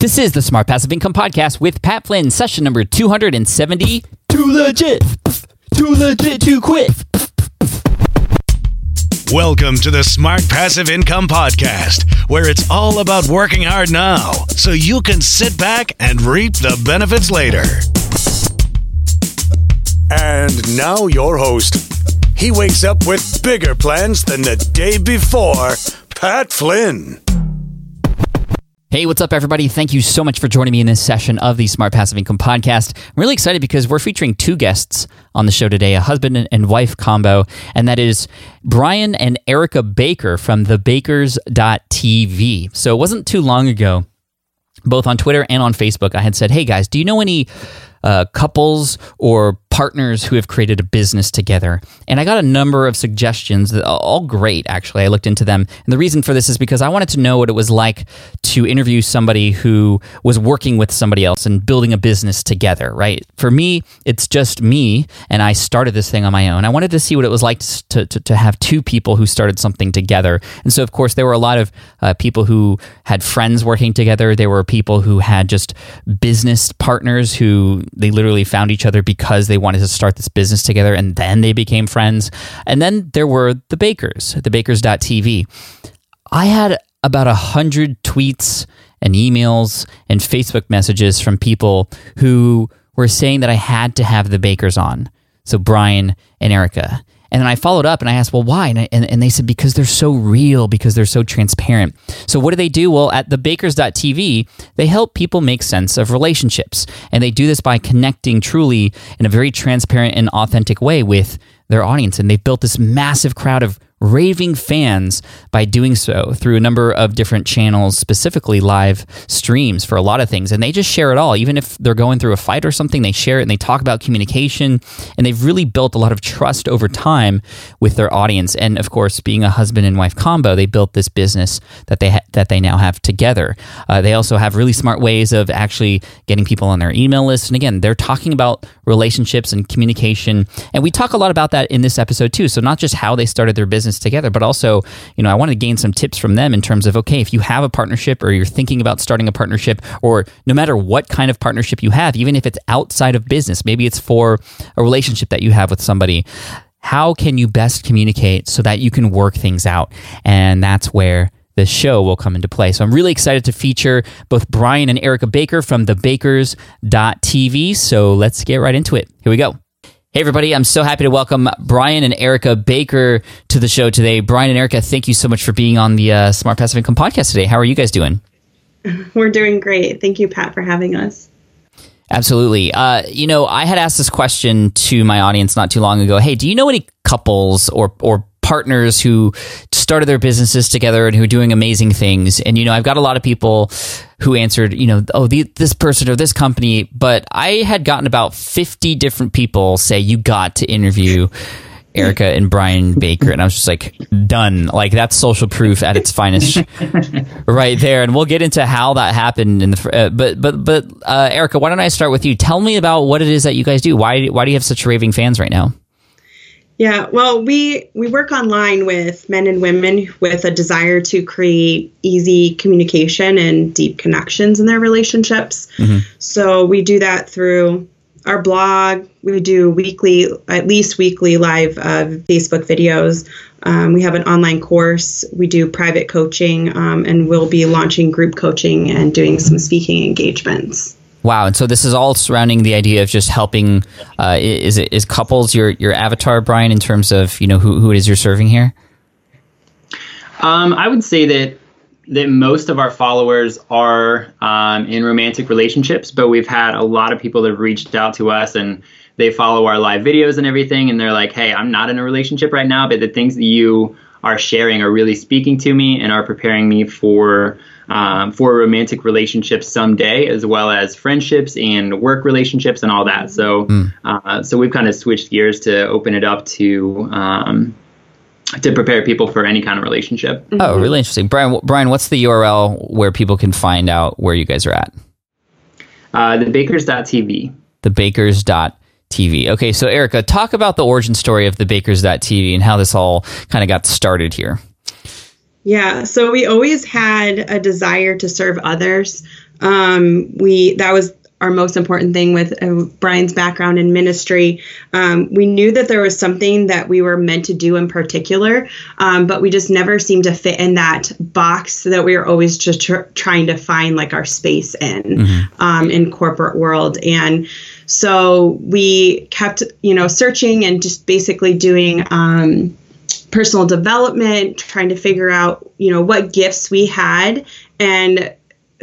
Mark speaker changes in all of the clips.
Speaker 1: This is the Smart Passive Income Podcast with Pat Flynn, session number 270. Too legit. Too legit to quit.
Speaker 2: Welcome to the Smart Passive Income Podcast, where it's all about working hard now so you can sit back and reap the benefits later. And now, your host. He wakes up with bigger plans than the day before, Pat Flynn.
Speaker 1: Hey, what's up, everybody? Thank you so much for joining me in this session of the Smart Passive Income Podcast. I'm really excited because we're featuring two guests on the show today a husband and wife combo, and that is Bryan and Erika Baker from thebakers.tv. So it wasn't too long ago, both on Twitter and on Facebook, I had said, Hey guys, do you know any uh, couples or partners who have created a business together. And I got a number of suggestions, all great, actually. I looked into them. And the reason for this is because I wanted to know what it was like to interview somebody who was working with somebody else and building a business together, right? For me, it's just me, and I started this thing on my own. I wanted to see what it was like to, to, to have two people who started something together. And so, of course, there were a lot of uh, people who had friends working together. There were people who had just business partners who they literally found each other because they wanted to start this business together and then they became friends. And then there were the Bakers, the Bakers.tv. I had about a hundred tweets and emails and Facebook messages from people who were saying that I had to have the Bakers on. So Bryan and Erika. And then I followed up and I asked, well, why? And, I, and, and, they said, because they're so real, because they're so transparent. So, what do they do? Well, at thebakers.tv, they help people make sense of relationships. And they do this by connecting truly in a very transparent and authentic way with their audience. And they've built this massive crowd of raving fans by doing so through a number of different channels, specifically live streams for a lot of things. And they just share it all. Even if they're going through a fight or something, they share it and they talk about communication. And they've really built a lot of trust over time with their audience. And of course, being a husband and wife combo, they built this business that they ha- that they now have together. Uh, they also have really smart ways of actually getting people on their email list. And again, they're talking about relationships and communication. And we talk a lot about that in this episode too. So not just how they started their business business together, but also, you know, I want to gain some tips from them in terms of, okay, if you have a partnership or you're thinking about starting a partnership, or no matter what kind of partnership you have, even if it's outside of business, maybe it's for a relationship that you have with somebody how can you best communicate so that you can work things out? And that's where the show will come into play. So I'm really excited to feature both Bryan and Erika Baker from thebakers.tv. So let's get right into it. Here we go. Hey, everybody. I'm so happy to welcome Bryan and Erika Baker to the show today. Bryan and Erika, thank you so much for being on the uh, Smart Passive Income podcast today. How are you guys doing?
Speaker 3: We're doing great. Thank you, Pat, for having us.
Speaker 1: Absolutely. Uh, you know, I had asked this question to my audience not too long ago. Hey, do you know any couples or, or partners who started their businesses together and who are doing amazing things. And, you know, I've got a lot of people who answered, you know, oh, the, this person or this company. But I had gotten about 50 different people say, you got to interview Erika and Bryan Baker, and I was just like, done. Like that's social proof at its finest, right there. And we'll get into how that happened. In the uh, but but but uh, Erika, why don't I start with you? Tell me about what it is that you guys do. Why why do you have such raving fans right now?
Speaker 3: Yeah, well, we we work online with men and women with a desire to create easy communication and deep connections in their relationships. Mm-hmm. So we do that through our blog. We do weekly, at least weekly live uh, Facebook videos. Um, we have an online course. We do private coaching, um, and we'll be launching group coaching and doing some speaking engagements.
Speaker 1: Wow, and so this is all surrounding the idea of just helping. Uh, is it is couples your your avatar, Bryan, in terms of you know who who it is you're serving here?
Speaker 4: Um, I would say that that most of our followers are um, in romantic relationships, but we've had a lot of people that have reached out to us and they follow our live videos and everything, and they're like, "Hey, I'm not in a relationship right now, but the things that you are sharing are really speaking to me and are preparing me for." Um, for romantic relationships someday, as well as friendships and work relationships and all that. So, mm. uh, so we've kind of switched gears to open it up to um, to prepare people for any kind of relationship.
Speaker 1: Oh, really interesting, Bryan. Bryan, what's the URL where people can find out where you guys are at?
Speaker 4: Uh, the Bakers.tv.
Speaker 1: The Bakers.tv. Okay, so Erika, talk about the origin story of the Bakers.tv and how this all kind of got started here.
Speaker 3: Yeah, so we always had a desire to serve others. Um, we that was our most important thing with uh, Bryan's background in ministry. Um, we knew that there was something that we were meant to do in particular, um, but we just never seemed to fit in that box that we were always just tr- trying to find like our space in mm-hmm. um, in corporate world. And so we kept, you know, searching and just basically doing um, personal development, trying to figure out, you know, what gifts we had. And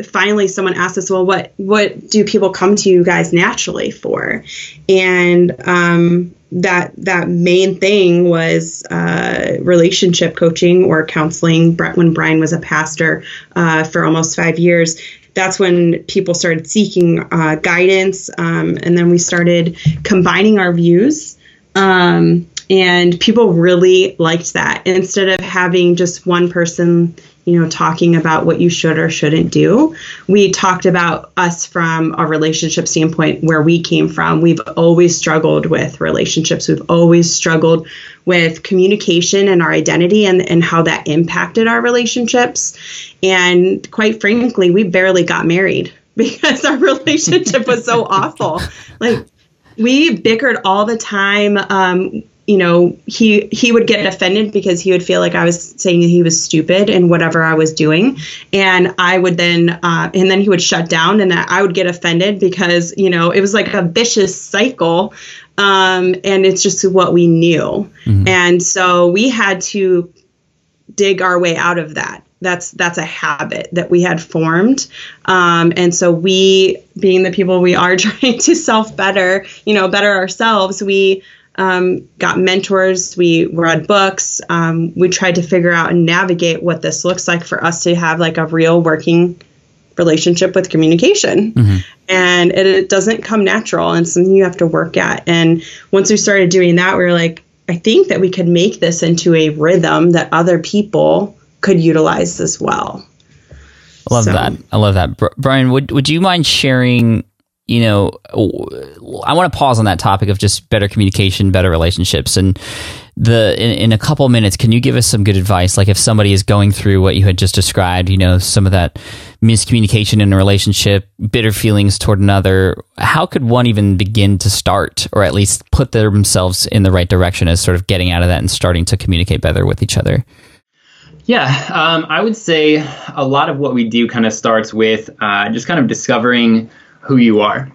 Speaker 3: finally someone asked us, well, what what do people come to you guys naturally for? And um, that that main thing was uh, relationship coaching or counseling. When Bryan was a pastor uh, for almost five years, that's when people started seeking uh, guidance, um, and then we started combining our views. Um, and people really liked that. Instead of having just one person you know talking about what you should or shouldn't do we talked about us from a relationship standpoint where we came from. We've always struggled with relationships. We've always struggled with communication and our identity and, and how that impacted our relationships. And quite frankly we barely got married because our relationship was so awful. Like we bickered all the time um, you know he he would get offended because he would feel like I was saying he was stupid in whatever I was doing, and I would then uh, and then he would shut down, and I would get offended because you know it was like a vicious cycle, um, and it's just what we knew, mm-hmm. and so we had to dig our way out of that. That's that's a habit that we had formed. Um, and so we being the people we are trying to self better you know better ourselves we um, got mentors, we read books, um, we tried to figure out and navigate what this looks like for us to have like a real working relationship with communication. Mm-hmm. And it, it, doesn't come natural and something you have to work at. And once we started doing that, we were like, I think that we could make this into a rhythm that other people could utilize as well.
Speaker 1: I love so. that. I love that. Bryan, would would you mind sharing you know, I want to pause on that topic of just better communication, better relationships, and the in, in, a couple minutes, can you give us some good advice? Like if somebody is going through what you had just described, you know, some of that miscommunication in a relationship, bitter feelings toward another, how could one even begin to start, or at least put themselves in the right direction as sort of getting out of that and starting to communicate better with each other?
Speaker 4: Yeah, um, I would say a lot of what we do kind of starts with uh, just kind of discovering who you are.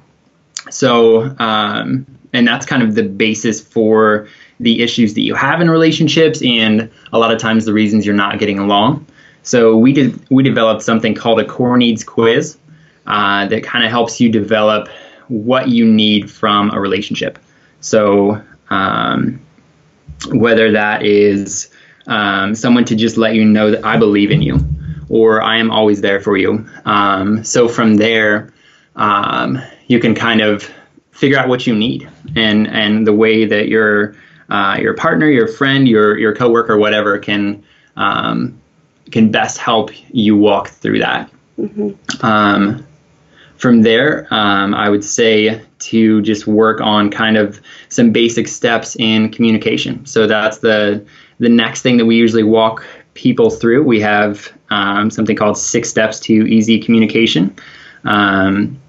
Speaker 4: So, um, and that's kind of the basis for the issues that you have in relationships, and a lot of times the reasons you're not getting along. So we did we developed something called a core needs quiz uh, that kind of helps you develop what you need from a relationship. So um, whether that is um, someone to just let you know that I believe in you, or I am always there for you. Um, so from there, um, you can kind of figure out what you need and and the way that you're uh, your partner, your friend, your your coworker, whatever can um, can best help you walk through that. Um, from there, um, I would say to just work on kind of some basic steps in communication. So that's the the next thing that we usually walk people through. We have um, something called Six Steps to Easy Communication. Um,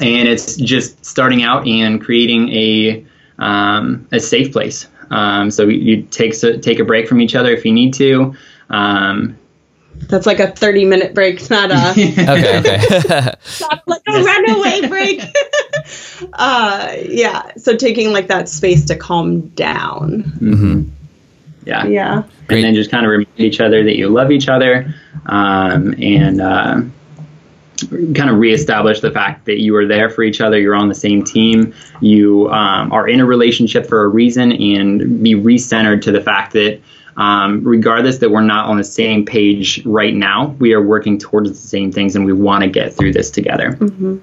Speaker 4: and it's just starting out and creating a um, a safe place. Um, so you take take a break from each other if you need to. Um,
Speaker 3: That's like a 30 minute break, not a,
Speaker 1: Okay, okay.
Speaker 3: not like a runaway break. uh, yeah. So taking like that space to calm down.
Speaker 1: hmm
Speaker 4: yeah.
Speaker 3: Yeah.
Speaker 1: Great.
Speaker 4: and then just kind of remind each other that you love each other um, and uh, kind of reestablish the fact that you are there for each other you're on the same team you um, are in a relationship for a reason and be recentered to the fact that um, regardless that we're not on the same page right now we are working towards the same things and we want to get through this together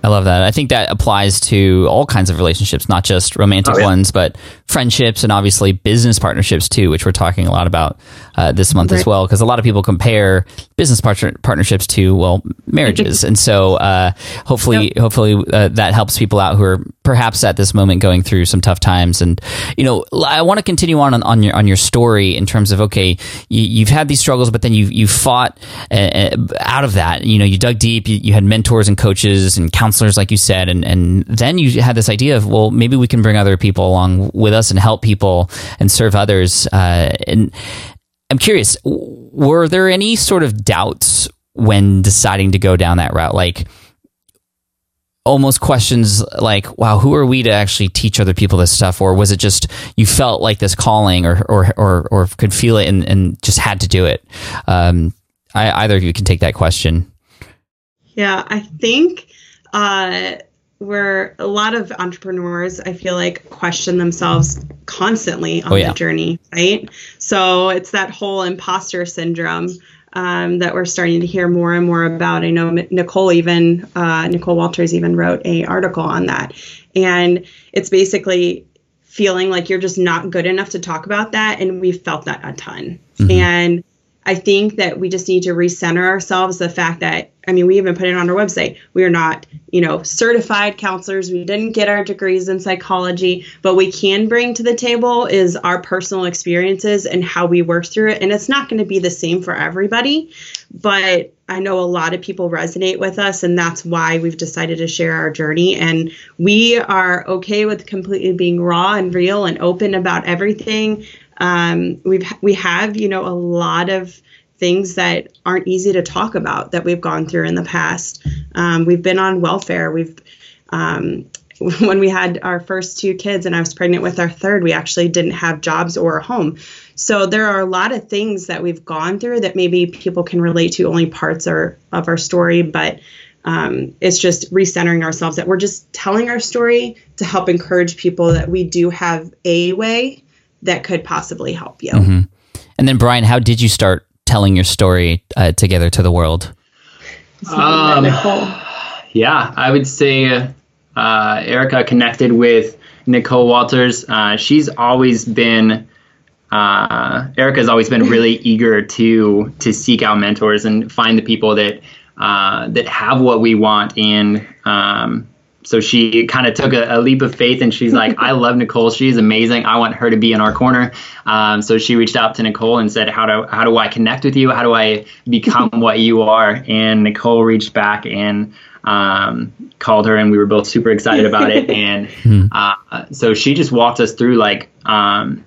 Speaker 1: I love that. I think that applies to all kinds of relationships, not just romantic
Speaker 4: Oh, yeah.
Speaker 1: ones, but friendships and obviously business partnerships too, which we're talking a lot about uh, this month as well. Because a lot of people compare business partner- partnerships to well marriages, and so uh, hopefully, hopefully uh, that helps people out who are perhaps at this moment going through some tough times. And you know, I want to continue on, on on your on your story in terms of okay, you, you've had these struggles, but then you you fought uh, uh, out of that. You know, you dug deep. You, you had mentors and coaches and counselors, like you said, and and then you had this idea of well, maybe we can bring other people along with us and help people and serve others. Uh, and I'm curious, were there any sort of doubts when deciding to go down that route? Like almost questions like, wow, who are we to actually teach other people this stuff? Or was it just you felt like this calling or, or, or, or could feel it and, and just had to do it? Um, I, either of you can take that question.
Speaker 3: Yeah, I think uh, where a lot of entrepreneurs, I feel like, question themselves constantly on
Speaker 1: Oh, yeah.
Speaker 3: the journey, right? So it's that whole imposter syndrome um, that we're starting to hear more and more about. I know Nicole even uh, Nicole Walters even wrote a article on that, and it's basically feeling like you're just not good enough to talk about that, and we've felt that a ton, and. I think that we just need to recenter ourselves. The fact that, I mean, we even put it on our website. We are not, you know, certified counselors. We didn't get our degrees in psychology, but we can bring to the table is our personal experiences and how we work through it. And it's not going to be the same for everybody, but I know a lot of people resonate with us, and that's why we've decided to share our journey. And we are okay with completely being raw and real and open about everything. Um, we've we have you know a lot of things that aren't easy to talk about that we've gone through in the past. Um, we've been on welfare. We've um, when we had our first two kids and I was pregnant with our third, we actually didn't have jobs or a home. So there are a lot of things that we've gone through that maybe people can relate to only parts or, of our story, but um, it's just recentering ourselves that we're just telling our story to help encourage people that we do have a way that could possibly help you.
Speaker 1: And then, Bryan, how did you start telling your story uh, together to the world?
Speaker 4: Um, Yeah, I would say uh, Erika connected with Nicole Walters. Uh, she's always been uh, Erika's always been really eager to to seek out mentors and find the people that uh, that have what we want. And um, so she kind of took a, a leap of faith, and she's like, "I love Nicole. She's amazing. I want her to be in our corner." Um, so she reached out to Nicole and said, "How do how do I connect with you? How do I become what you are?" And Nicole reached back and um, called her, and we were both super excited about it. And uh, so she just walked us through like. Um,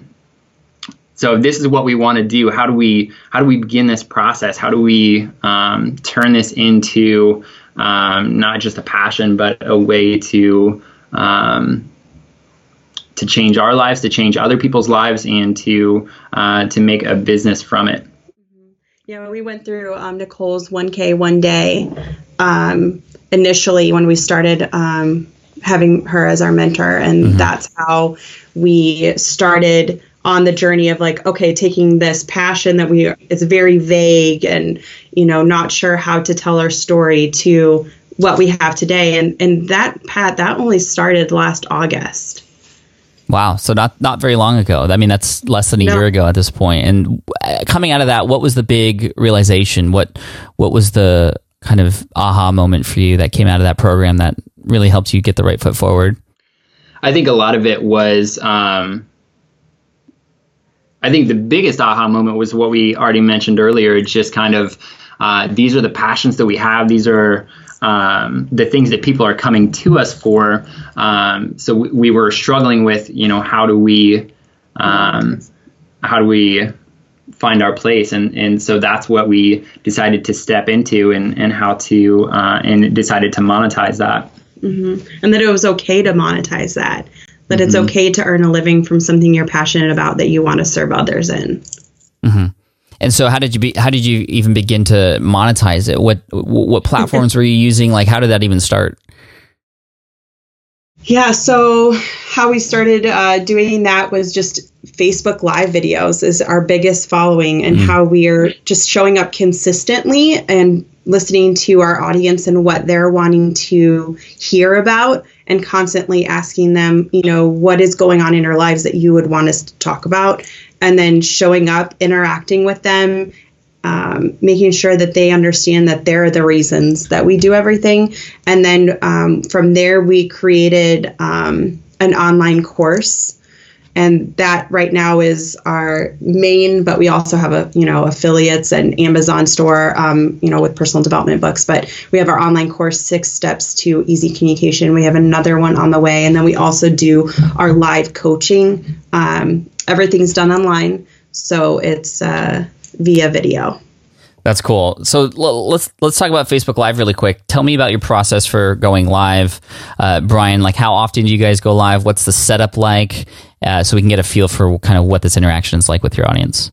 Speaker 4: so this is what we want to do. How do we how do we begin this process? How do we um, turn this into um, not just a passion, but a way to um, to change our lives, to change other people's lives, and to uh, to make a business from it.
Speaker 3: Yeah, we went through um, Nicole's 1K one day um, initially when we started um, having her as our mentor. And that's how we started on the journey of like, okay, taking this passion that we, it's very vague and, you know, not sure how to tell our story to what we have today. And, and that, Pat, that only started last August.
Speaker 1: Wow. So not not very long ago. I mean, that's less than a no. year ago at this point. And uh, coming out of that, what was the big realization? What what was the kind of aha moment for you that came out of that program that really helped you get the right foot forward?
Speaker 4: I think a lot of it was. Um, I think the biggest aha moment was what we already mentioned earlier. It's just kind of uh, these are the passions that we have. These are um, the things that people are coming to us for. Um, so we, we, were struggling with, you know, how do we, um, how do we find our place? And and so that's what we decided to step into and and how to uh, and decided to monetize that.
Speaker 3: Mm-hmm. And that it was okay to monetize that. That mm-hmm. it's okay to earn a living from something you're passionate about that you want to serve others in.
Speaker 1: Mm-hmm. And so, how did you be? How did you even begin to monetize it? What what platforms were you using? Like, how did that even start?
Speaker 3: Yeah, so how we started uh, doing that was just Facebook Live videos is our biggest following, and mm how we are just showing up consistently and listening to our audience and what they're wanting to hear about, and constantly asking them, you know, what is going on in our lives that you would want us to talk about, and then showing up, interacting with them, um, making sure that they understand that they're the reasons that we do everything. And then um, from there, we created um, an online course. And that right now is our main, but we also have a you know affiliates and Amazon store, um, you know, with personal development books. But we have our online course, Six Steps to Easy Communication. We have another one on the way, and then we also do our live coaching um, everything's done online, so it's uh, via video.
Speaker 1: That's cool. So let's let's talk about Facebook Live really quick. Tell me about your process for going live, uh, Bryan. Like, how often do you guys go live? What's the setup like? Uh, so we can get a feel for kind of what this interaction is like with your audience.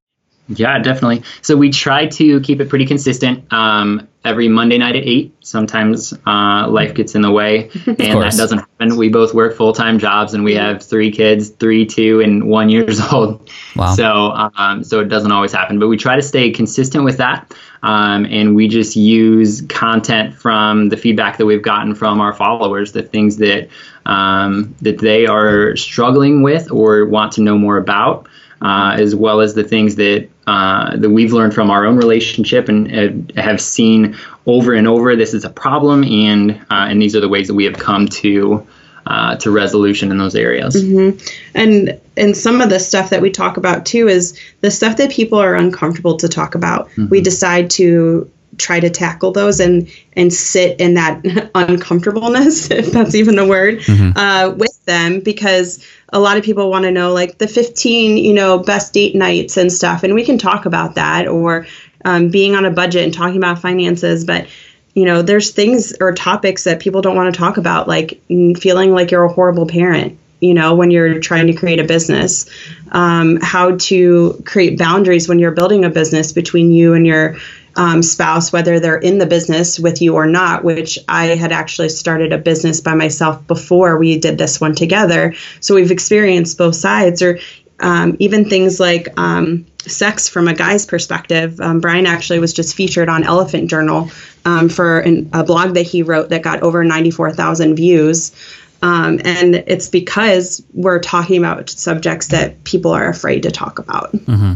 Speaker 4: Yeah, definitely. So we try to keep it pretty consistent. Um, every Monday night at eight. Sometimes uh, life gets in the way, and that doesn't happen. We both work full time jobs, and we have three kids, three, two, and one years old. Wow. So, um, so it doesn't always happen. But we try to stay consistent with that, um, and we just use content from the feedback that we've gotten from our followers, the things that um, that they are struggling with or want to know more about uh, as well as the things that uh, that we've learned from our own relationship and uh, have seen over and over. This is a problem, and uh, and these are the ways that we have come to. Uh, to resolution in those areas,
Speaker 3: mm-hmm. and and some of the stuff that we talk about too is the stuff that people are uncomfortable to talk about. Mm-hmm. We decide to try to tackle those and and sit in that uncomfortableness, if that's even a word, mm-hmm. uh, with them because a lot of people want to know like the 15 you know best date nights and stuff and we can talk about that or um, being on a budget and talking about finances but you know there's things or topics that people don't want to talk about like feeling like you're a horrible parent you know when you're trying to create a business. Um, how to create boundaries when you're building a business between you and your um, spouse, whether they're in the business with you or not, which I had actually started a business by myself before we did this one together. So we've experienced both sides, or um, even things like um, sex from a guy's perspective. Um, Bryan actually was just featured on Elephant Journal um, for an, a blog that he wrote that got over 94,000 views. Um, and it's because we're talking about subjects that people are afraid to talk about.
Speaker 1: Mm-hmm.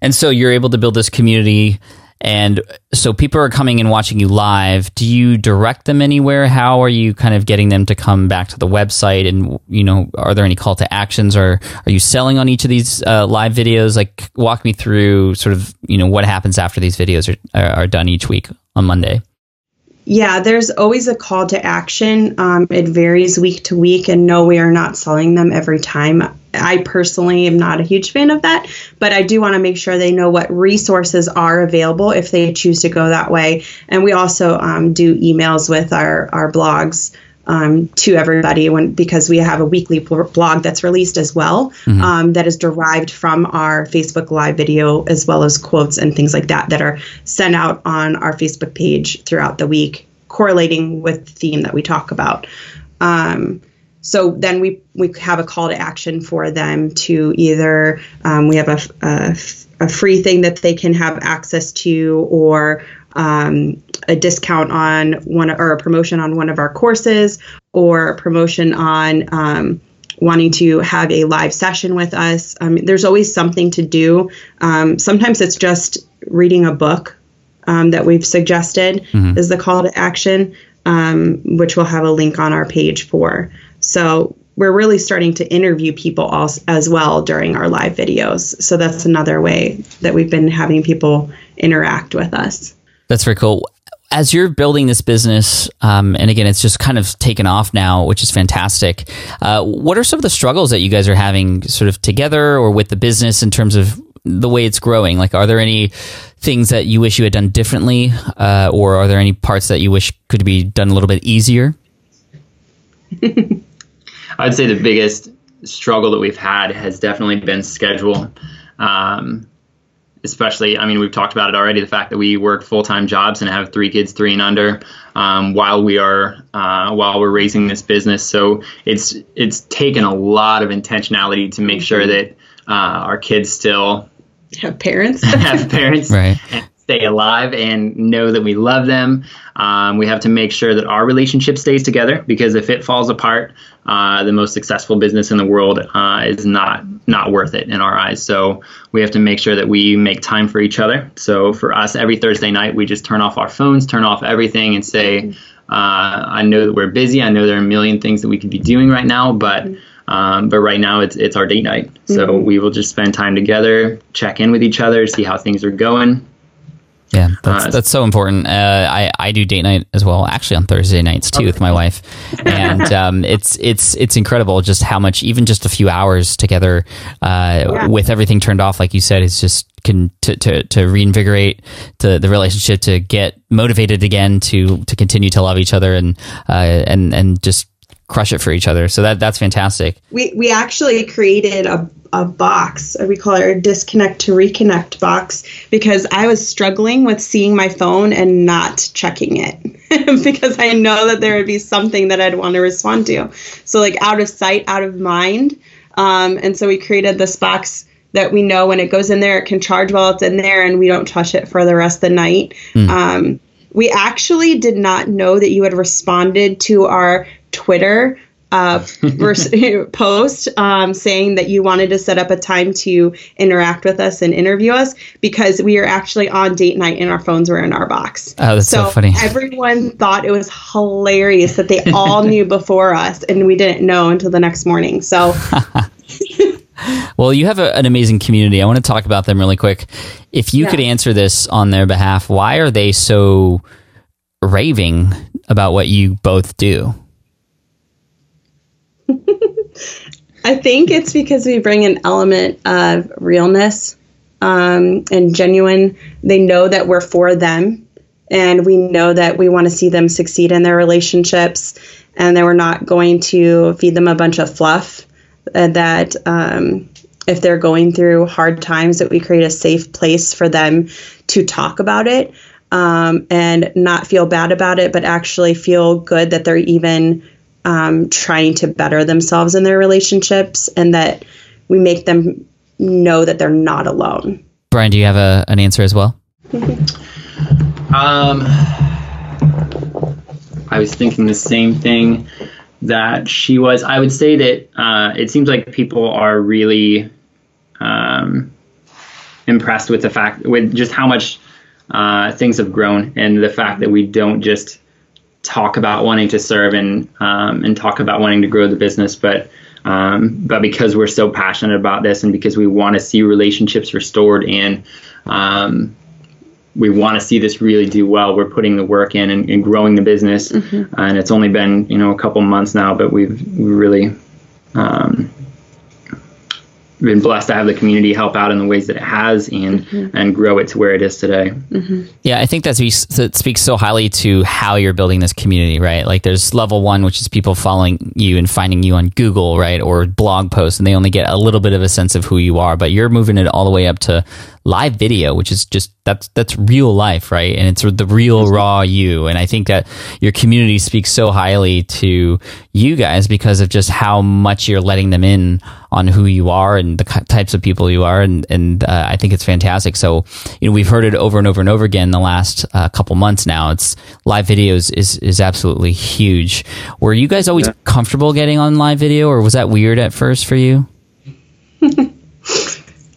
Speaker 1: And so you're able to build this community and so people are coming and watching you live. Do you direct them anywhere? How are you kind of getting them to come back to the website? And, you know, are there any call to actions or are you selling on each of these uh, live videos? Like, walk me through sort of, you know, what happens after these videos are, are done each week on Monday.
Speaker 3: Yeah, there's always a call to action. Um, it varies week to week, and no, we are not selling them every time. I personally am not a huge fan of that, but I do want to make sure they know what resources are available if they choose to go that way. And we also um, do emails with our, our blogs. Um, to everybody when because we have a weekly blog that's released as well mm-hmm. um, that is derived from our Facebook live video as well as quotes and things like that that are sent out on our Facebook page throughout the week correlating with the theme that we talk about. Um, so then we we have a call to action for them to either um, we have a, a, a, free thing that they can have access to or um, a discount on one or a promotion on one of our courses or a promotion on um, wanting to have a live session with us. Um, there's always something to do. Um, sometimes it's just reading a book um, that we've suggested mm-hmm. is the call to action, um, which we'll have a link on our page for. So we're really starting to interview people also, as well during our live videos. So that's another way that we've been having people interact with us.
Speaker 1: That's very cool. As you're building this business, um, and again, it's just kind of taken off now, which is fantastic. Uh, what are some of the struggles that you guys are having, sort of together or with the business, in terms of the way it's growing? Like, are there any things that you wish you had done differently, uh, or are there any parts that you wish could be done a little bit easier?
Speaker 4: I'd say the biggest struggle that we've had has definitely been schedule. Um, especially, I mean, we've talked about it already the fact that we work full time jobs and have three kids, three and under, um, while we are uh, while we're raising this business. So it's it's taken a lot of intentionality to make sure that uh, our kids still
Speaker 3: have parents,
Speaker 4: have parents,
Speaker 1: right.
Speaker 4: And, stay alive and know that we love them. Um, we have to make sure that our relationship stays together because if it falls apart, uh, the most successful business in the world uh, is not not worth it in our eyes. So we have to make sure that we make time for each other. So for us, every Thursday night, we just turn off our phones, turn off everything, and say, uh, "I know that we're busy. I know there are a million things that we could be doing right now, but." Um, but right now it's it's our date night, so mm-hmm. we will just spend time together, check in with each other, see how things are going,
Speaker 1: yeah, that's uh, that's so important. Uh, I I do date night as well, actually on Thursday nights too okay. with my wife, and um, it's it's it's incredible just how much even just a few hours together uh, yeah. with everything turned off, like you said, is just can to, to, to reinvigorate to the relationship to get motivated again to to continue to love each other and uh, and and just crush it for each other. So that that's fantastic.
Speaker 3: We we actually created a a box. We call it our disconnect to reconnect box because I was struggling with seeing my phone and not checking it because I know that there would be something that I'd want to respond to. So like out of sight, out of mind. Um, and so we created this box that we know when it goes in there, it can charge while it's in there, and we don't touch it for the rest of the night. Mm. Um, we actually did not know that you had responded to our Twitter uh, post um, saying that you wanted to set up a time to interact with us and interview us because we are actually on date night and our phones were in our box.
Speaker 1: Oh, that's so, so funny.
Speaker 3: Everyone thought it was hilarious that they all knew before us and we didn't know until the next morning. So.
Speaker 1: well, you have a, an amazing community. I want to talk about them really quick. If you yeah. could answer this on their behalf, why are they so raving about what you both do?
Speaker 3: I think it's because we bring an element of realness um, and genuine. They know that we're for them, and we know that we want to see them succeed in their relationships, and that we're not going to feed them a bunch of fluff. Uh, that um, if they're going through hard times, that we create a safe place for them to talk about it um, and not feel bad about it, but actually feel good that they're even um, trying to better themselves in their relationships and that we make them know that they're not alone.
Speaker 1: Bryan, do you have a, an answer as well?
Speaker 4: um, I was thinking the same thing that she was. I would say that uh, it seems like people are really um, impressed with the fact, with just how much uh, things have grown and the fact that we don't just talk about wanting to serve and um, and talk about wanting to grow the business, but um, but because we're so passionate about this and because we want to see relationships restored and um, we want to see this really do well, we're putting the work in and, and growing the business. Mm-hmm. and it's only been you know a couple months now, but we've really um, been blessed to have the community help out in the ways that it has and mm-hmm. and grow it to where it is today.
Speaker 1: Mm-hmm. Yeah, I think that speaks, that speaks so highly to how you're building this community, right? Like there's level one, which is people following you and finding you on Google, right, or blog posts, and they only get a little bit of a sense of who you are. But you're moving it all the way up to live video, which is just that's that's real life, right? And it's the real raw you. And I think that your community speaks so highly to you guys because of just how much you're letting them in on who you are and the types of people you are. And and uh, I think it's fantastic. So you know we've heard it over and over and over again in the last uh, couple months now. It's live videos is is absolutely huge. Were you guys always yeah. comfortable getting on live video, or was that weird at first for you?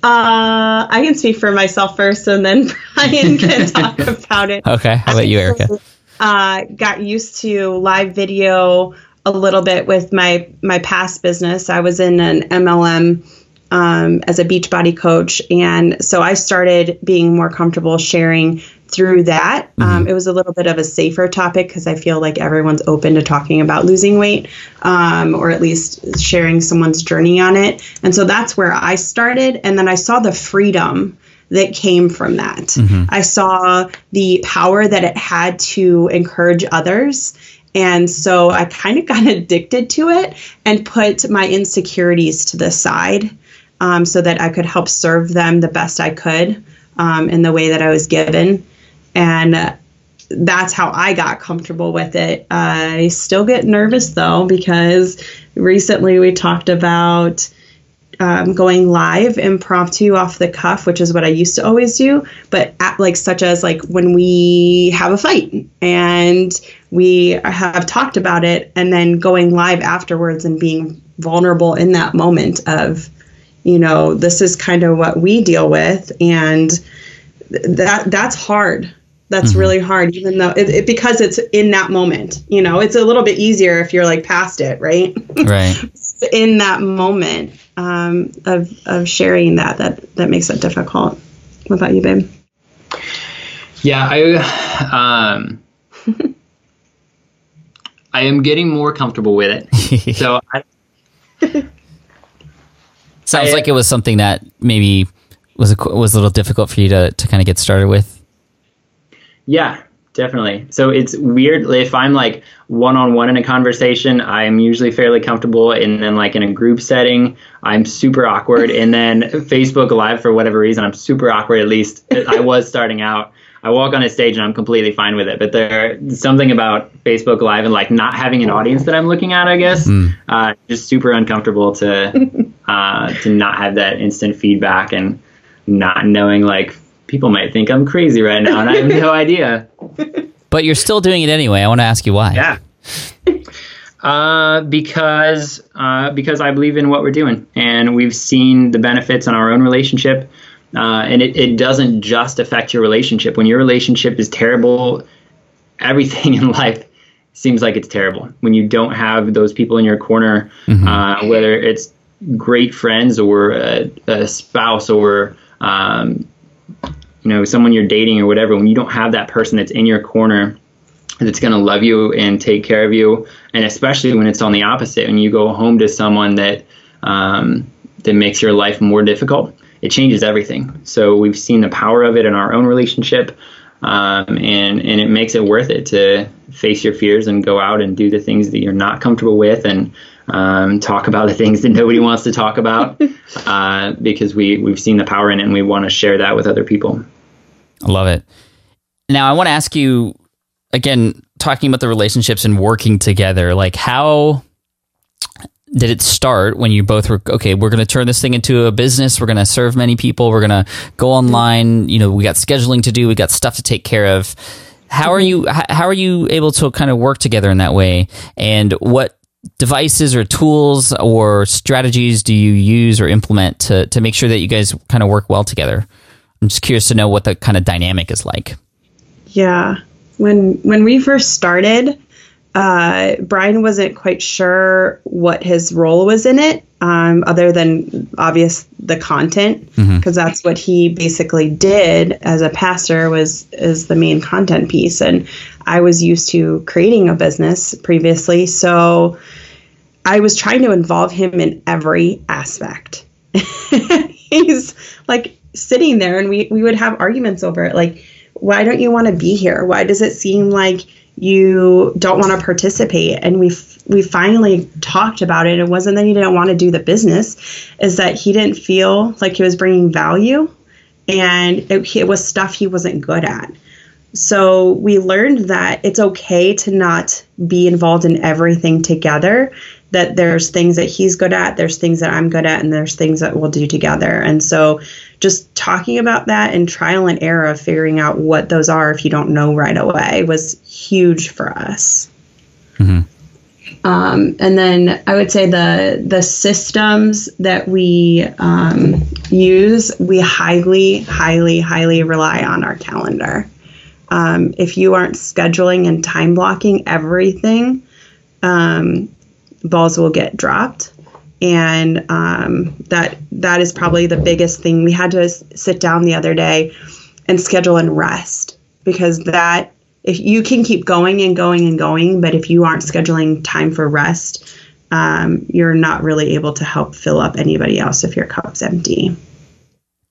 Speaker 3: Uh, I can speak for myself first, and then Bryan can talk about it.
Speaker 1: Okay, how about you, Erika?
Speaker 3: Uh, got used to live video a little bit with my my past business. I was in an MLM um, as a Beachbody coach, and so I started being more comfortable sharing through that. Mm-hmm. Um, it was a little bit of a safer topic because I feel like everyone's open to talking about losing weight um, or at least sharing someone's journey on it. And so that's where I started. And then I saw the freedom that came from that. Mm-hmm. I saw the power that it had to encourage others. And so I kind of got addicted to it and put my insecurities to the side um, so that I could help serve them the best I could um, in the way that I was given and that's how I got comfortable with it. I still get nervous though because recently we talked about um, going live impromptu off the cuff, which is what I used to always do. But at, like such as like when we have a fight and we have talked about it, and then going live afterwards and being vulnerable in that moment of, you know, this is kind of what we deal with, and that that's hard that's mm-hmm. really hard even though it, it, because it's in that moment you know it's a little bit easier if you're like past it right?
Speaker 1: Right.
Speaker 3: In that moment um, of of sharing that that that makes it difficult. What about you babe?
Speaker 4: Yeah i um i am getting more comfortable with it. So I,
Speaker 1: sounds I, like it was something that maybe was a, was a little difficult for you to to kind of get started with
Speaker 4: yeah, definitely. So it's weird if I'm like one on one in a conversation, I'm usually fairly comfortable. And then, like in a group setting, I'm super awkward. And then Facebook Live, for whatever reason, I'm super awkward. At least I was starting out. I walk on a stage and I'm completely fine with it. But there's something about Facebook Live and like not having an audience that I'm looking at, I guess, mm. uh, just super uncomfortable to uh, to not have that instant feedback and not knowing like people might think I'm crazy right now, and I have no idea.
Speaker 1: But you're still doing it anyway. I want to ask you why.
Speaker 4: Yeah. Uh, because uh, because I believe in what we're doing, and we've seen the benefits in our own relationship. Uh, and it, it doesn't just affect your relationship. When your relationship is terrible, everything in life seems like it's terrible. When you don't have those people in your corner, mm-hmm. uh, whether it's great friends or a, a spouse or um, you know someone you're dating or whatever when you don't have that person that's in your corner that's going to love you and take care of you and especially when it's on the opposite when you go home to someone that um, that makes your life more difficult it changes everything. So we've seen the power of it in our own relationship um, and and it makes it worth it to face your fears and go out and do the things that you're not comfortable with and um, talk about the things that nobody wants to talk about uh, because we we've seen the power in it and we want to share that with other people.
Speaker 1: I love it. Now I want to ask you again, talking about the relationships and working together. Like how did it start when you both were okay we're going to turn this thing into a business we're going to serve many people we're going to go online you know we got scheduling to do we got stuff to take care of how are you how are you able to kind of work together in that way and what devices or tools or strategies do you use or implement to, to make sure that you guys kind of work well together? I'm just curious to know what the kind of dynamic is like.
Speaker 3: Yeah. When when we first started, uh, Bryan wasn't quite sure what his role was in it, um, other than obvious the content, because mm-hmm. that's what he basically did as a pastor was is the main content piece. And I was used to creating a business previously, so I was trying to involve him in every aspect. He's like sitting there, and we we would have arguments over it, like. Why don't you want to be here? Why does it seem like you don't want to participate and we we finally talked about it it wasn't that he didn't want to do the business is that he didn't feel like he was bringing value and it, it was stuff he wasn't good at. So we learned that it's okay to not be involved in everything together. That there's things that he's good at, there's things that I'm good at, and there's things that we'll do together. And so just talking about that and trial and error of figuring out what those are if you don't know right away was huge for us. Mm-hmm. Um, and then I would say the the systems that we um, use, we highly, highly, highly rely on our calendar. Um, if you aren't scheduling and time blocking everything, um, balls will get dropped, and um, that that is probably the biggest thing. We had to sit down the other day and schedule and rest because that if you can keep going and going and going, but if you aren't scheduling time for rest, um, you're not really able to help fill up anybody else if your cup's empty.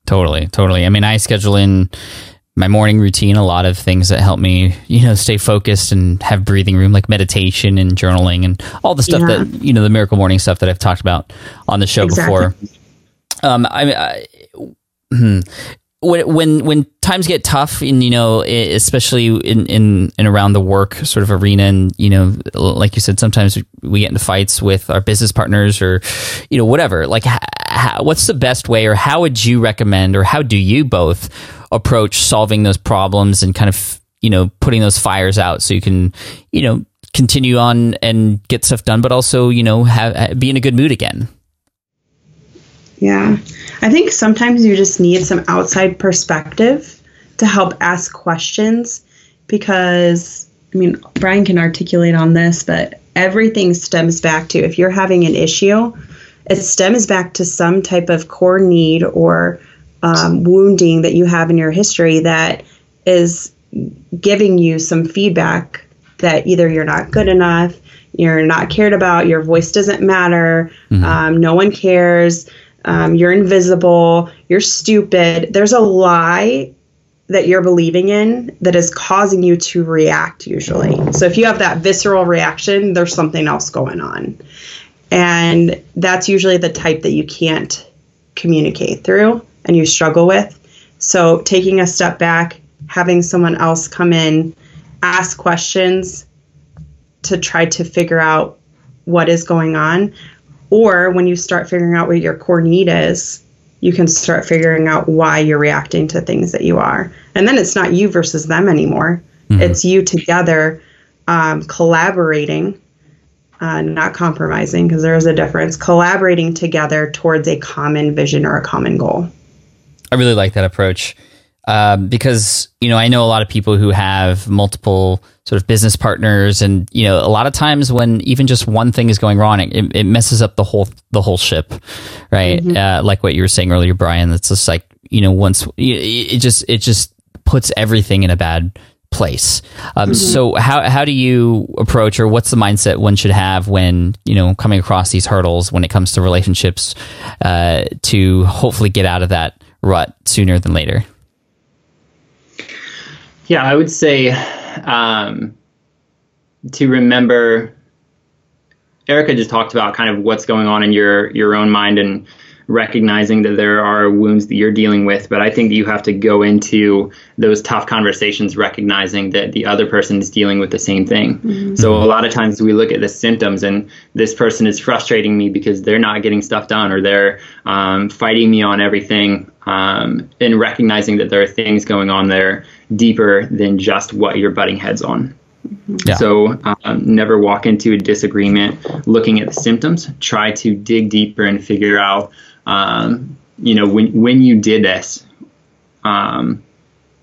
Speaker 1: Totally, totally. I mean, I schedule in my morning routine, a lot of things that help me, you know, stay focused and have breathing room, like meditation and journaling and all the stuff yeah. that, you know, the miracle morning stuff that I've talked about on the show exactly. before. Um, I, I hmm, when when when times get tough and you know especially in in and around the work sort of arena and you know like you said sometimes we get into fights with our business partners or you know whatever like how, what's the best way or how would you recommend or how do you both approach solving those problems and kind of you know putting those fires out so you can you know continue on and get stuff done but also you know have be in a good mood again
Speaker 3: yeah. I think sometimes you just need some outside perspective to help ask questions because, I mean, Bryan can articulate on this, but everything stems back to if you're having an issue, it stems back to some type of core need or um, wounding that you have in your history that is giving you some feedback that either you're not good enough, you're not cared about, your voice doesn't matter, mm-hmm. um, no one cares um, you're invisible, you're stupid. There's a lie that you're believing in that is causing you to react usually. So if you have that visceral reaction, there's something else going on. And that's usually the type that you can't communicate through and you struggle with. So taking a step back, having someone else come in, ask questions to try to figure out what is going on or when you start figuring out what your core need is, you can start figuring out why you're reacting to things that you are. And then it's not you versus them anymore. Mm-hmm. It's you together um, collaborating, uh, not compromising, because there is a difference, collaborating together towards a common vision or a common goal.
Speaker 1: I really like that approach um, because, you know, I know a lot of people who have multiple sort of business partners and you know a lot of times when even just one thing is going wrong it, it messes up the whole the whole ship right mm-hmm. uh, like what you were saying earlier Bryan it's just like you know once it just it just puts everything in a bad place um, mm-hmm. so how, how do you approach or what's the mindset one should have when you know coming across these hurdles when it comes to relationships uh, to hopefully get out of that rut sooner than later
Speaker 4: yeah i would say um, to remember. Erika just talked about kind of what's going on in your your own mind and recognizing that there are wounds that you're dealing with. But I think you have to go into those tough conversations recognizing that the other person is dealing with the same thing. Mm-hmm. So a lot of times we look at the symptoms and this person is frustrating me because they're not getting stuff done or they're um, fighting me on everything. Um, and recognizing that there are things going on there deeper than just what you're butting heads on. Yeah. So um, never walk into a disagreement looking at the symptoms. Try to dig deeper and figure out, um, you know, when when you did this, um,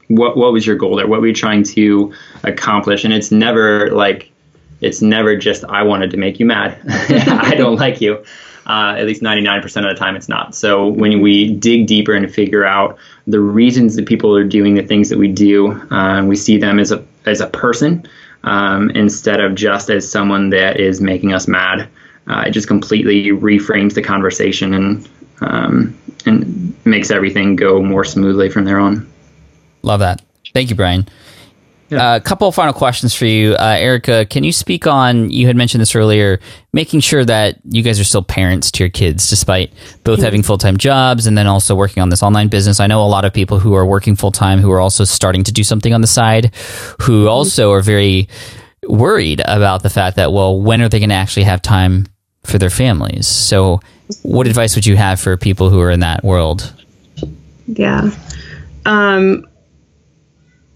Speaker 4: what what was your goal there? What were you trying to accomplish? And it's never like it's never just I wanted to make you mad. I don't like you. Uh, at least 99% of the time, it's not. So when we dig deeper and figure out the reasons that people are doing the things that we do, uh, we see them as a as a person um, instead of just as someone that is making us mad. Uh, it just completely reframes the conversation and um, and makes everything go more smoothly from there on.
Speaker 1: Love that. Thank you, Bryan. A couple of final questions for you, uh, Erika. Can you speak on? You had mentioned this earlier, making sure that you guys are still parents to your kids, despite both having full time jobs and then also working on this online business. I know a lot of people who are working full time who are also starting to do something on the side, who also are very worried about the fact that well, when are they going to actually have time for their families? So, what advice would you have for people who are in that world?
Speaker 3: Yeah. Um,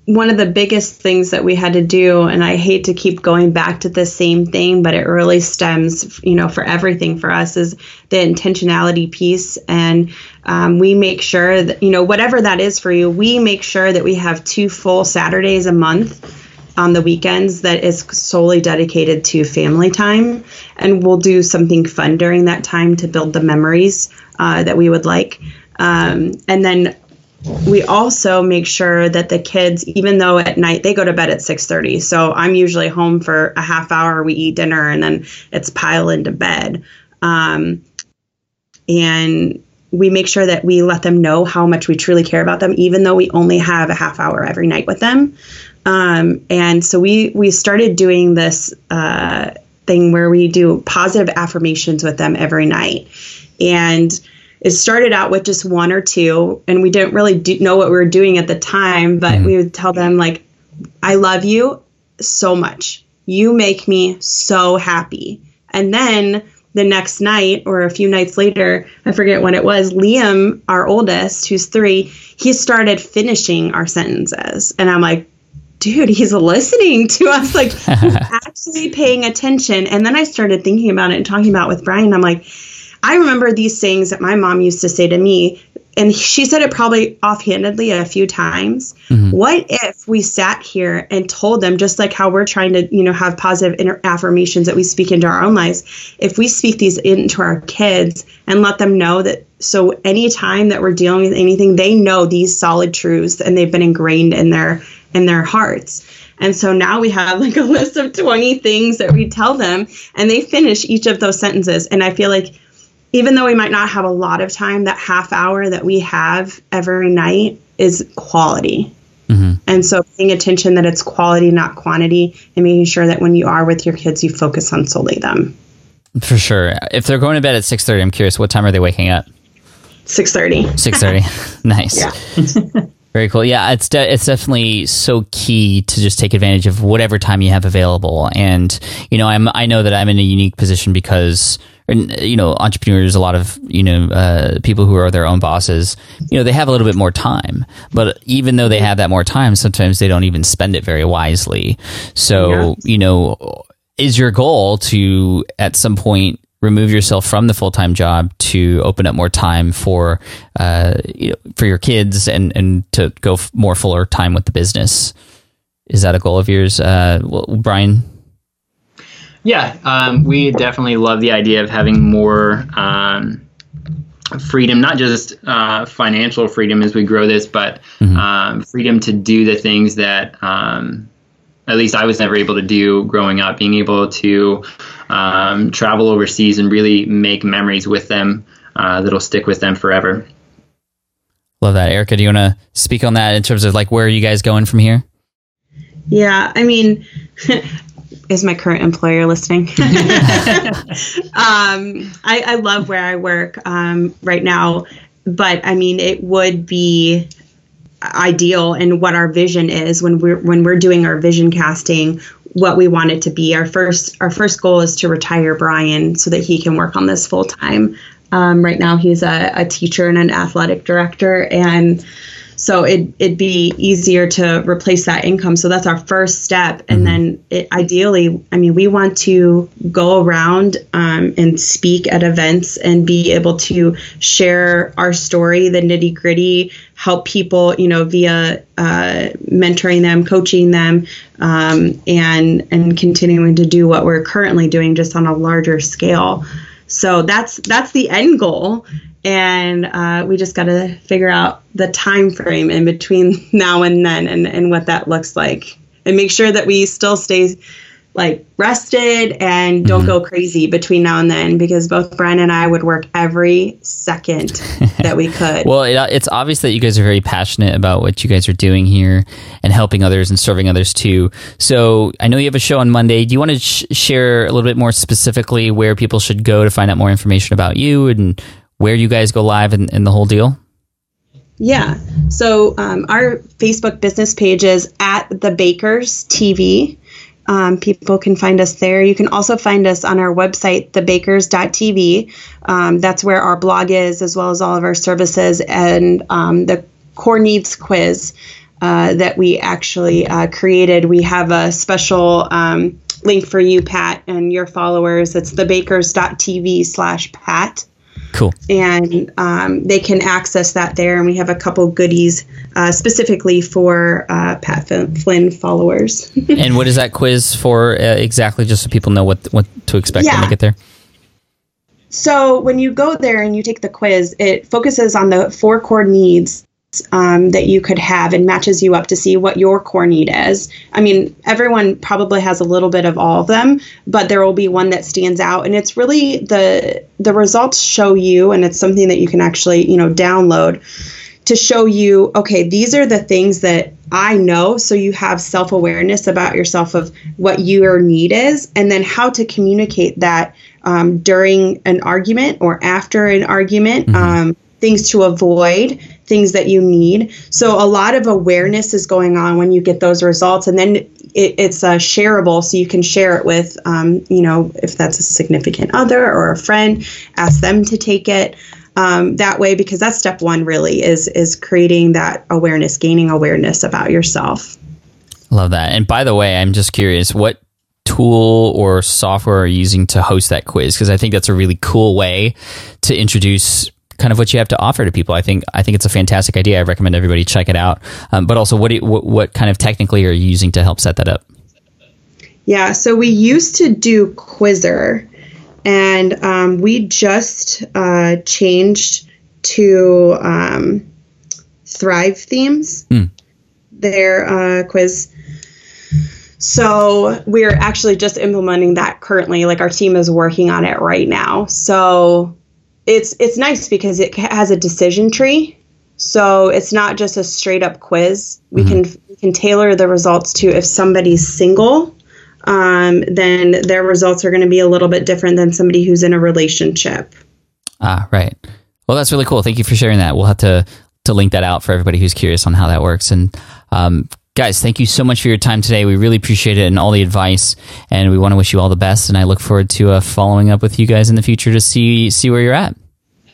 Speaker 3: one of the biggest things that we had to do and i hate to keep going back to the same thing but it really stems you know for everything for us is the intentionality piece and um, we make sure that you know whatever that is for you we make sure that we have two full saturdays a month on the weekends that is solely dedicated to family time and we'll do something fun during that time to build the memories uh, that we would like. Um, and then we also make sure that the kids even though at night they go to bed at 6.30 so i'm usually home for a half hour we eat dinner and then it's pile into bed. Um, and we make sure that we let them know how much we truly care about them even though we only have a half hour every night with them. Um, and so we we started doing this uh, thing where we do positive affirmations with them every night. And it started out with just one or two and we didn't really do, know what we were doing at the time but mm-hmm. we would tell them like i love you so much. You make me so happy. And then the next night or a few nights later i forget when it was liam our oldest who's three he started finishing our sentences. And i'm like dude he's listening to us like he's actually paying attention and then i started thinking about it and talking about it with Bryan i'm like I remember these sayings that my mom used to say to me, and she said it probably offhandedly a few times. Mm-hmm. What if we sat here and told them, just like how we're trying to, you know, have positive inter- affirmations that we speak into our own lives, if we speak these into our kids and let them know that, so anytime that we're dealing with anything, they know these solid truths and they've been ingrained in their in their hearts. And so now we have like a list of 20 things that we tell them and they finish each of those sentences. And I feel like even though we might not have a lot of time, that half hour that we have every night is quality. Mm-hmm. And so paying attention that it's quality, not quantity, and making sure that when you are with your kids, you focus on solely them.
Speaker 1: For sure. If they're going to bed at 6.30, I'm curious, what time are they waking up?
Speaker 3: 6.30.
Speaker 1: 6.30. nice. Very cool. Yeah, it's de- it's definitely so key to just take advantage of whatever time you have available. And you know, I'm I know that I'm in a unique position because you know entrepreneurs a lot of you know uh, people who are their own bosses you know they have a little bit more time but even though they have that more time sometimes they don't even spend it very wisely so yeah. you know is your goal to at some point remove yourself from the full time job to open up more time for uh, you know, for your kids and and to go f- more fuller time with the business. Is that a goal of yours, uh, well, Bryan?
Speaker 4: Yeah, um, we definitely love the idea of having more um, freedom, not just uh, financial freedom as we grow this, but mm-hmm. um, freedom to do the things that um, at least I was never able to do growing up. Being able to um, travel overseas and really make memories with them uh, that'll stick with them forever.
Speaker 1: Love that, Erika. Do you want to speak on that in terms of like where are you guys going from here?
Speaker 3: Yeah, I mean, is my current employer listening? um, I, I, love where I work um, right now, but I mean, it would be ideal and what our vision is when we're when we're doing our vision casting what we want it to be. Our first our first goal is to retire Bryan so that he can work on this full time. Um, right now, he's a, a teacher and an athletic director, and so it, it'd be easier to replace that income. So that's our first step. And mm-hmm. then it, ideally, I mean, we want to go around um, and speak at events and be able to share our story, the nitty gritty, help people, you know, via uh, mentoring them, coaching them, um, and and continuing to do what we're currently doing, just on a larger scale. So that's that's the end goal and uh, we just got to figure out the time frame in between now and then and, and what that looks like and make sure that we still stay like rested and don't mm-hmm. go crazy between now and then because both Bryan and I would work every second that we could.
Speaker 1: well, it, it's obvious that you guys are very passionate about what you guys are doing here and helping others and serving others too. So I know you have a show on Monday. Do you want to sh- share a little bit more specifically where people should go to find out more information about you and where you guys go live and, and the whole deal?
Speaker 3: Yeah. So um, our Facebook business page is at the Bakers TV. Um, people can find us there. You can also find us on our website, thebakers.tv. Um, that's where our blog is, as well as all of our services and um, the core needs quiz uh, that we actually uh, created. We have a special um, link for you, Pat, and your followers. It's thebakers.tv slash Pat.
Speaker 1: Cool.
Speaker 3: And um, they can access that there. And we have a couple goodies uh, specifically for uh, Pat Flynn followers.
Speaker 1: and what is that quiz for uh, exactly, just so people know what, what to expect yeah. when they get there?
Speaker 3: So when you go there and you take the quiz, it focuses on the four core needs um, that you could have and matches you up to see what your core need is. I mean, everyone probably has a little bit of all of them, but there will be one that stands out, and it's really the the results show you, and it's something that you can actually you know download to show you. Okay, these are the things that I know, so you have self awareness about yourself of what your need is, and then how to communicate that um, during an argument or after an argument. Mm-hmm. Um, things to avoid things that you need. So a lot of awareness is going on when you get those results, and then it, it's uh, shareable, so you can share it with, um, you know, if that's a significant other or a friend, ask them to take it. Um, that way, because that's step one, really is is creating that awareness, gaining awareness about yourself.
Speaker 1: Love that. And by the way, I'm just curious, what tool or software are you using to host that quiz? Because I think that's a really cool way to introduce kind of what you have to offer to people. I think I think it's a fantastic idea. I recommend everybody check it out. Um, but also, what, you, what what kind of technically are you using to help set that up?
Speaker 3: Yeah, so we used to do Qzzr, and um, we just uh, changed to um, Thrive Themes. Mm. Their uh, quiz. So we're actually just implementing that currently. Like our team is working on it right now. So it's it's nice because it has a decision tree. So it's not just a straight up quiz. We mm-hmm. can we can tailor the results to if somebody's single, um, then their results are going to be a little bit different than somebody who's in a relationship.
Speaker 1: Ah, right. Well, that's really cool. Thank you for sharing that. We'll have to to link that out for everybody who's curious on how that works. And um, guys, thank you so much for your time today. We really appreciate it and all the advice, and we want to wish you all the best. And I look forward to uh, following up with you guys in the future to see see where you're at.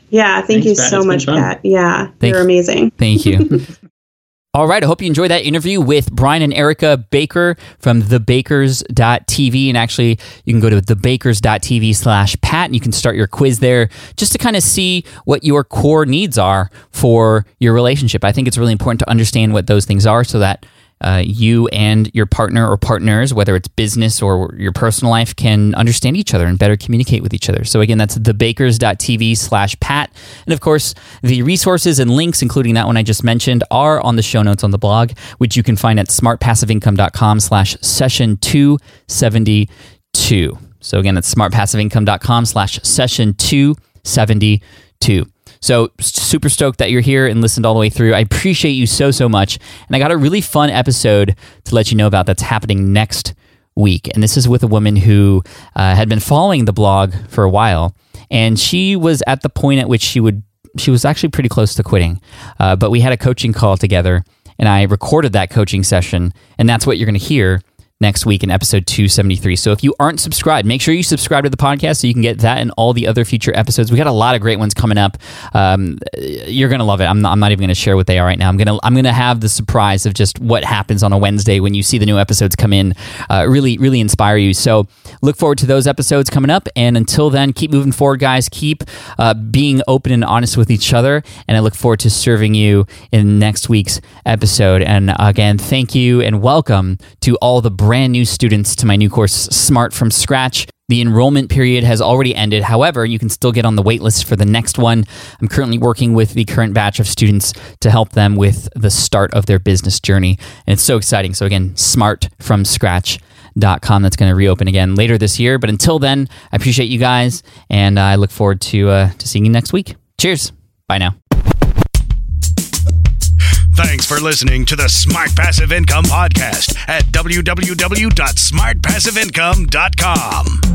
Speaker 3: Yeah, thank Thanks, you Pat. so it's much, Pat. Yeah, thank, you're amazing.
Speaker 1: Thank you. All right. I hope you enjoyed that interview with Bryan and Erika Baker from thebakers.tv. And actually, you can go to thebakers.tv slash Pat and you can start your quiz there just to kind of see what your core needs are for your relationship. I think it's really important to understand what those things are so that uh, you and your partner or partners, whether it's business or your personal life, can understand each other and better communicate with each other. So again, that's thebakers.tv slash Pat. And of course, the resources and links, including that one I just mentioned, are on the show notes on the blog, which you can find at smartpassiveincome.com slash session 272. So again, that's smartpassiveincome.com slash session 272. So super stoked that you're here and listened all the way through. I appreciate you so, so much. And I got a really fun episode to let you know about that's happening next week. And this is with a woman who uh, had been following the blog for a while. And she was at the point at which she would, she was actually pretty close to quitting. Uh, but we had a coaching call together and I recorded that coaching session. And that's what you're going to hear next week in episode 273. So if you aren't subscribed, make sure you subscribe to the podcast so you can get that and all the other future episodes. We got a lot of great ones coming up. Um, you're gonna love it. I'm not, I'm not even gonna share what they are right now. I'm gonna I'm gonna have the surprise of just what happens on a Wednesday when you see the new episodes come in. Uh, really really inspire you. So look forward to those episodes coming up. And until then, keep moving forward, guys. Keep uh, being open and honest with each other. And I look forward to serving you in next week's episode. And again, thank you and welcome to all the brand new students to my new course, Smart from Scratch. The enrollment period has already ended. However, you can still get on the waitlist for the next one. I'm currently working with the current batch of students to help them with the start of their business journey. And it's so exciting. So, again, smartfromscratch.com that's going to reopen again later this year. But until then, I appreciate you guys, and I look forward to uh, to seeing you next week. Cheers. Bye now.
Speaker 2: Thanks for listening to the Smart Passive Income Podcast at www.smartpassiveincome.com.